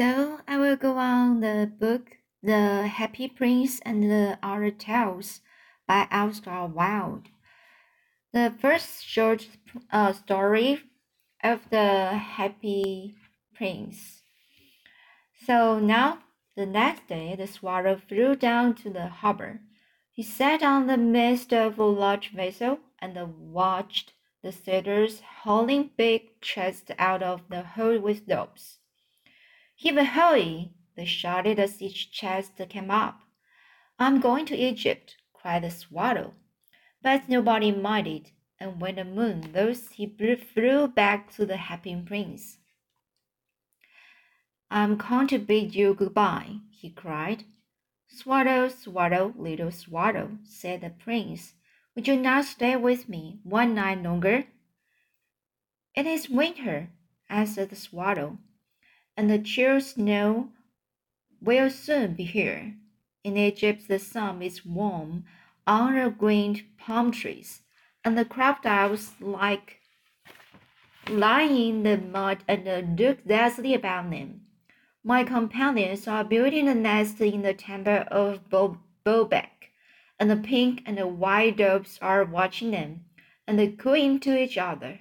So I will go on the book The Happy Prince and the Other Tales by Oscar Wilde. The first short uh, story of the Happy Prince. So now, the next day, the swallow flew down to the harbor. He sat on the mast of a large vessel and watched the sailors hauling big chests out of the hold with ropes. Heave ahoy! they shouted as each chest came up. I'm going to Egypt, cried the swallow. But nobody minded, and when the moon rose, he flew back to the happy prince. I'm come to bid you goodbye, he cried. Swallow, swallow, little swallow, said the prince. Would you not stay with me one night longer? It is winter, answered the swallow and the chill snow will soon be here. In Egypt, the sun is warm on the green palm trees, and the crocodiles like lying in the mud and look dazzling about them. My companions are building a nest in the temple of Bo- Baalbec, and the pink and the white doves are watching them and cooing to each other.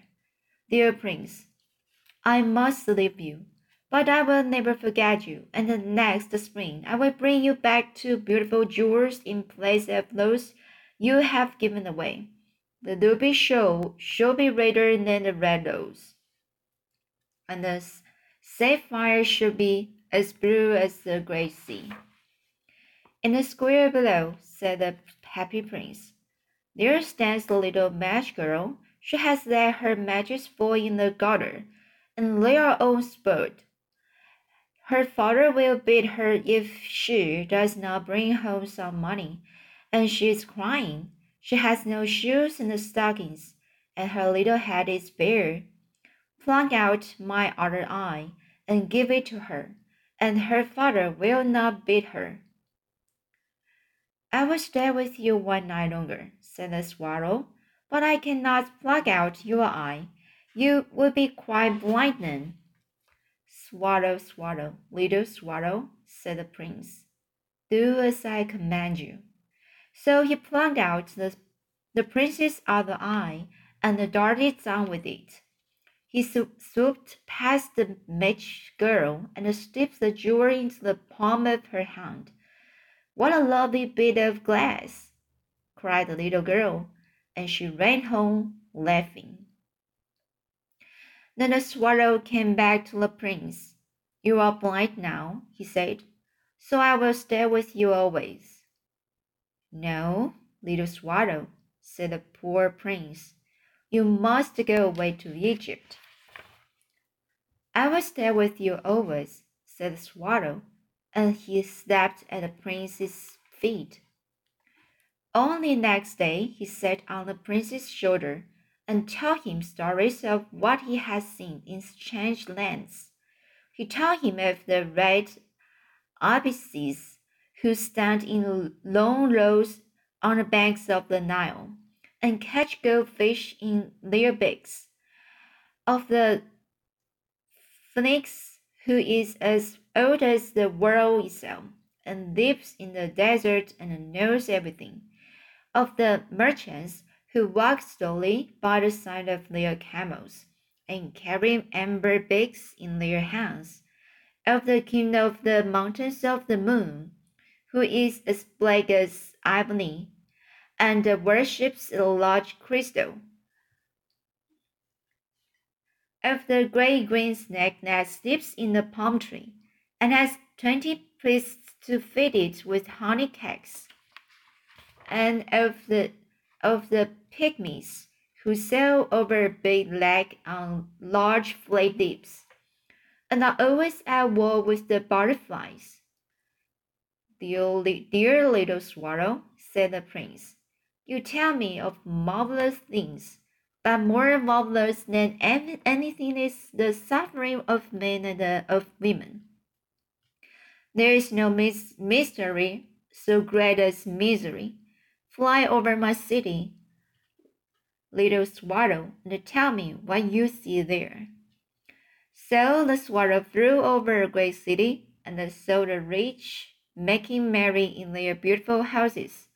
Dear prince, I must leave you. But I will never forget you, and the next spring I will bring you back two beautiful jewels in place of those you have given away. The ruby show shall be redder than the red rose, and the sapphire shall be as blue as the great sea. In the square below, said the happy prince, there stands the little match girl. She has let her matches fall in the gutter, and they are all spoiled. Her father will beat her if she does not bring home some money, and she is crying. She has no shoes and stockings, and her little head is bare. Pluck out my other eye and give it to her, and her father will not beat her. I will stay with you one night longer, said the swallow, but I cannot pluck out your eye. You will be quite blind then. Swallow, swallow, little swallow, said the prince. Do as I command you. So he plucked out the, the prince's other eye and darted down with it. He swooped past the match girl and slipped the jewel into the palm of her hand. What a lovely bit of glass! cried the little girl, and she ran home laughing. Then the swallow came back to the prince. You are blind now, he said, so I will stay with you always. No, little swallow, said the poor prince. You must go away to Egypt. I will stay with you always, said the swallow, and he slept at the prince's feet. Only next day he sat on the prince's shoulder and tell him stories of what he has seen in strange lands. He told him of the red ibises who stand in long rows on the banks of the Nile and catch goldfish in their beaks, of the phoenix who is as old as the world itself and lives in the desert and knows everything, of the merchants who walk slowly by the side of their camels and carry amber beads in their hands, of the king of the mountains of the moon, who is as black as ebony, and worships a large crystal, of the great green snake that sleeps in the palm tree, and has twenty priests to feed it with honey cakes, and of the of the pygmies who sail over big lake on large flat lips, and are always at war with the butterflies. Dear, dear little swallow, said the prince, you tell me of marvelous things, but more marvelous than anything is the suffering of men and uh, of women. There is no mystery so great as misery. Fly over my city, little swallow, and tell me what you see there. So the swallow flew over a great city, and saw the rich making merry in their beautiful houses,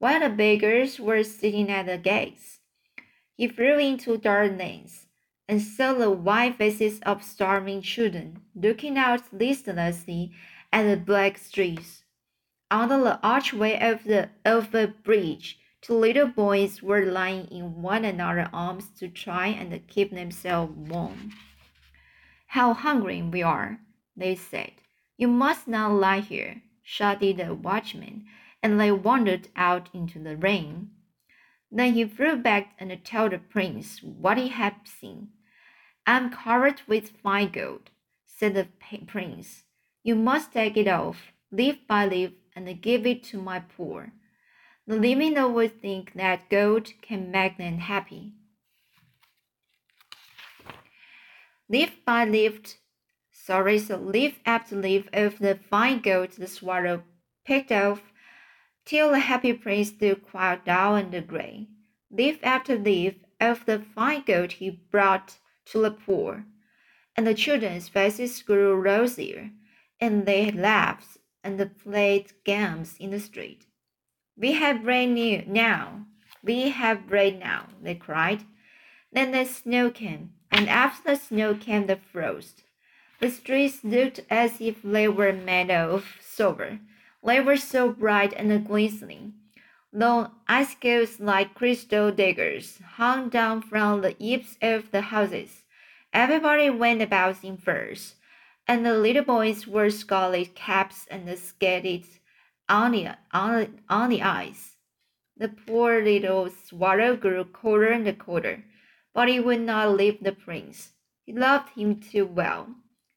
while the beggars were sitting at the gates. He flew into dark lanes, and saw the white faces of starving children looking out listlessly at the black streets. Under the archway of the of the bridge, two little boys were lying in one another's arms to try and keep themselves warm. How hungry we are, they said. You must not lie here, shouted the watchman, and they wandered out into the rain. Then he flew back and told the prince what he had seen. I am covered with fine gold, said the prince. You must take it off, leaf by leaf, and give it to my poor. The living always think that gold can make them happy. Leaf by leaf, sorry, so leaf after leaf of the fine gold the swallow picked off, till the happy prince stood quite dull and grey. Leaf after leaf of the fine gold he brought to the poor, and the children's faces grew rosier, and they laughed and played games in the street. We have bread now, we have rain now, they cried. Then the snow came, and after the snow came the frost. The streets looked as if they were made of silver. They were so bright and glistening. Long icicles like crystal daggers hung down from the eaves of the houses. Everybody went about in furs, and the little boys wore scarlet caps and skated on the, on, on the ice. The poor little swallow grew colder and colder, but he would not leave the prince. He loved him too well.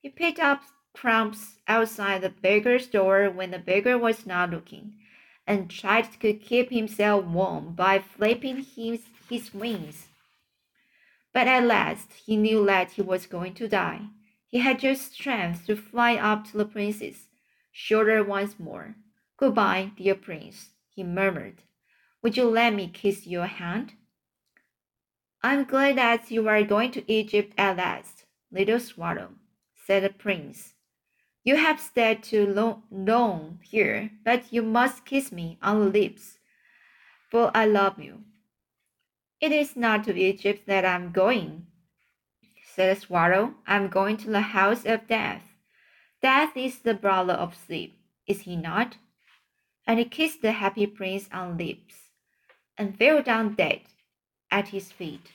He picked up crumbs outside the baker's door when the baker was not looking and tried to keep himself warm by flapping his, his wings. But at last he knew that he was going to die. He had just strength to fly up to the princess, shoulder once more. Goodbye, dear prince, he murmured. Would you let me kiss your hand? I'm glad that you are going to Egypt at last, little swallow, said the prince. You have stayed too long, long here, but you must kiss me on the lips, for I love you. It is not to Egypt that I am going, said swallow. I am going to the house of death. Death is the brother of sleep, is he not? And he kissed the happy prince on lips, and fell down dead at his feet.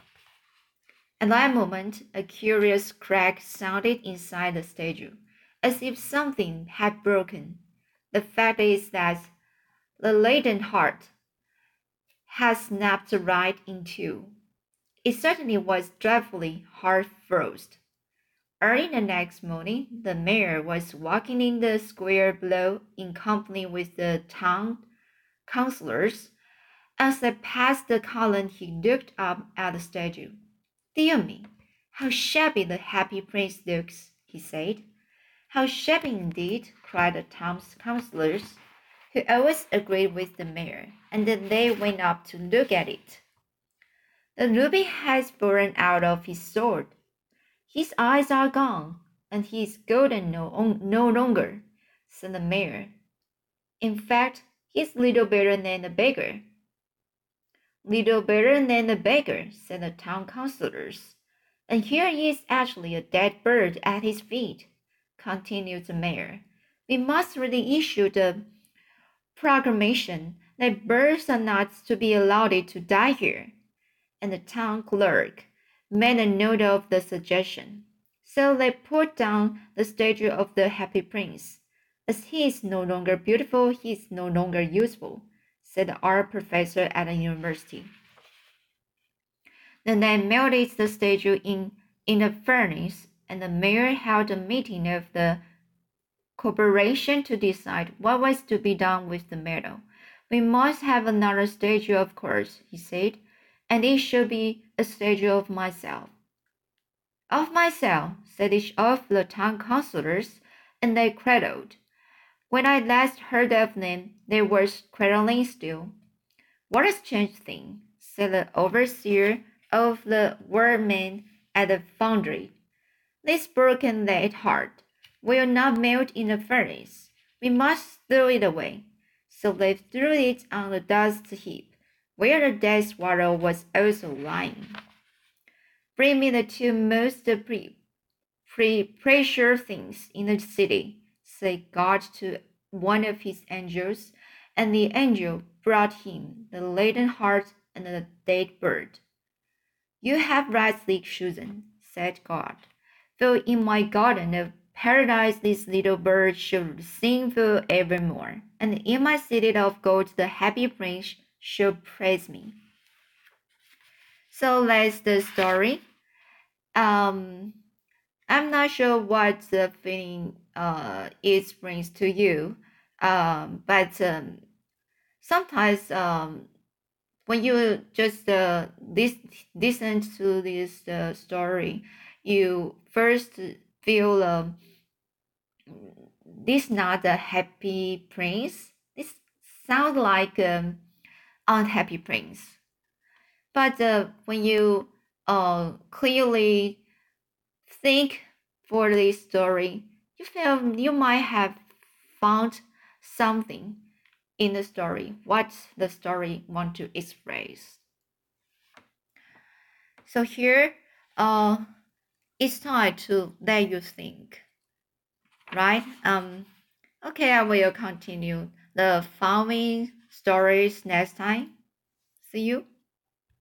At that moment, a curious crack sounded inside the statue as if something had broken. The fact is that the latent heart has snapped right in two. It certainly was dreadfully hard frozen. Early the next morning, the mayor was walking in the square below in company with the town councillors. As they passed the column, he looked up at the statue. Dear me, how shabby the happy prince looks, he said. How shabby indeed, cried the town's councillors, who always agreed with the mayor, and they went up to look at it. The ruby has fallen out of his sword. His eyes are gone, and he is golden no, no longer, said the mayor. In fact, he's little better than a beggar. Little better than a beggar, said the town councillors. And here is actually a dead bird at his feet continued the mayor. We must really issue the proclamation that birds are not to be allowed to die here. And the town clerk made a note of the suggestion. So they put down the statue of the happy prince. As he is no longer beautiful, he is no longer useful, said the art professor at the university. Then they melted the statue in, in a furnace and the mayor held a meeting of the corporation to decide what was to be done with the metal. We must have another statue, of course, he said, and it should be a statue of myself. Of myself, said each of the town councillors, and they cradled. When I last heard of them, they were cradling still. What a strange thing, said the overseer of the workmen at the foundry. This broken lead heart will not melt in the furnace. We must throw it away. So they threw it on the dust heap, where the dead swallow was also lying. Bring me the two most pre, pre precious things in the city, said God to one of his angels, and the angel brought him the laden heart and the dead bird. You have rightly chosen, said God. Though in my garden of paradise this little bird should sing for evermore, and in my city of gold the happy prince should praise me. So that's the story. Um, I'm not sure what the feeling uh, it brings to you, um, but um, sometimes um, when you just uh, listen to this uh, story, you first feel um, this not a happy prince. This sounds like um, unhappy prince. But uh, when you uh, clearly think for this story, you feel you might have found something in the story, what the story want to express. So here, uh, it's time to let you think, right? Um, okay, I will continue the following stories next time. See you.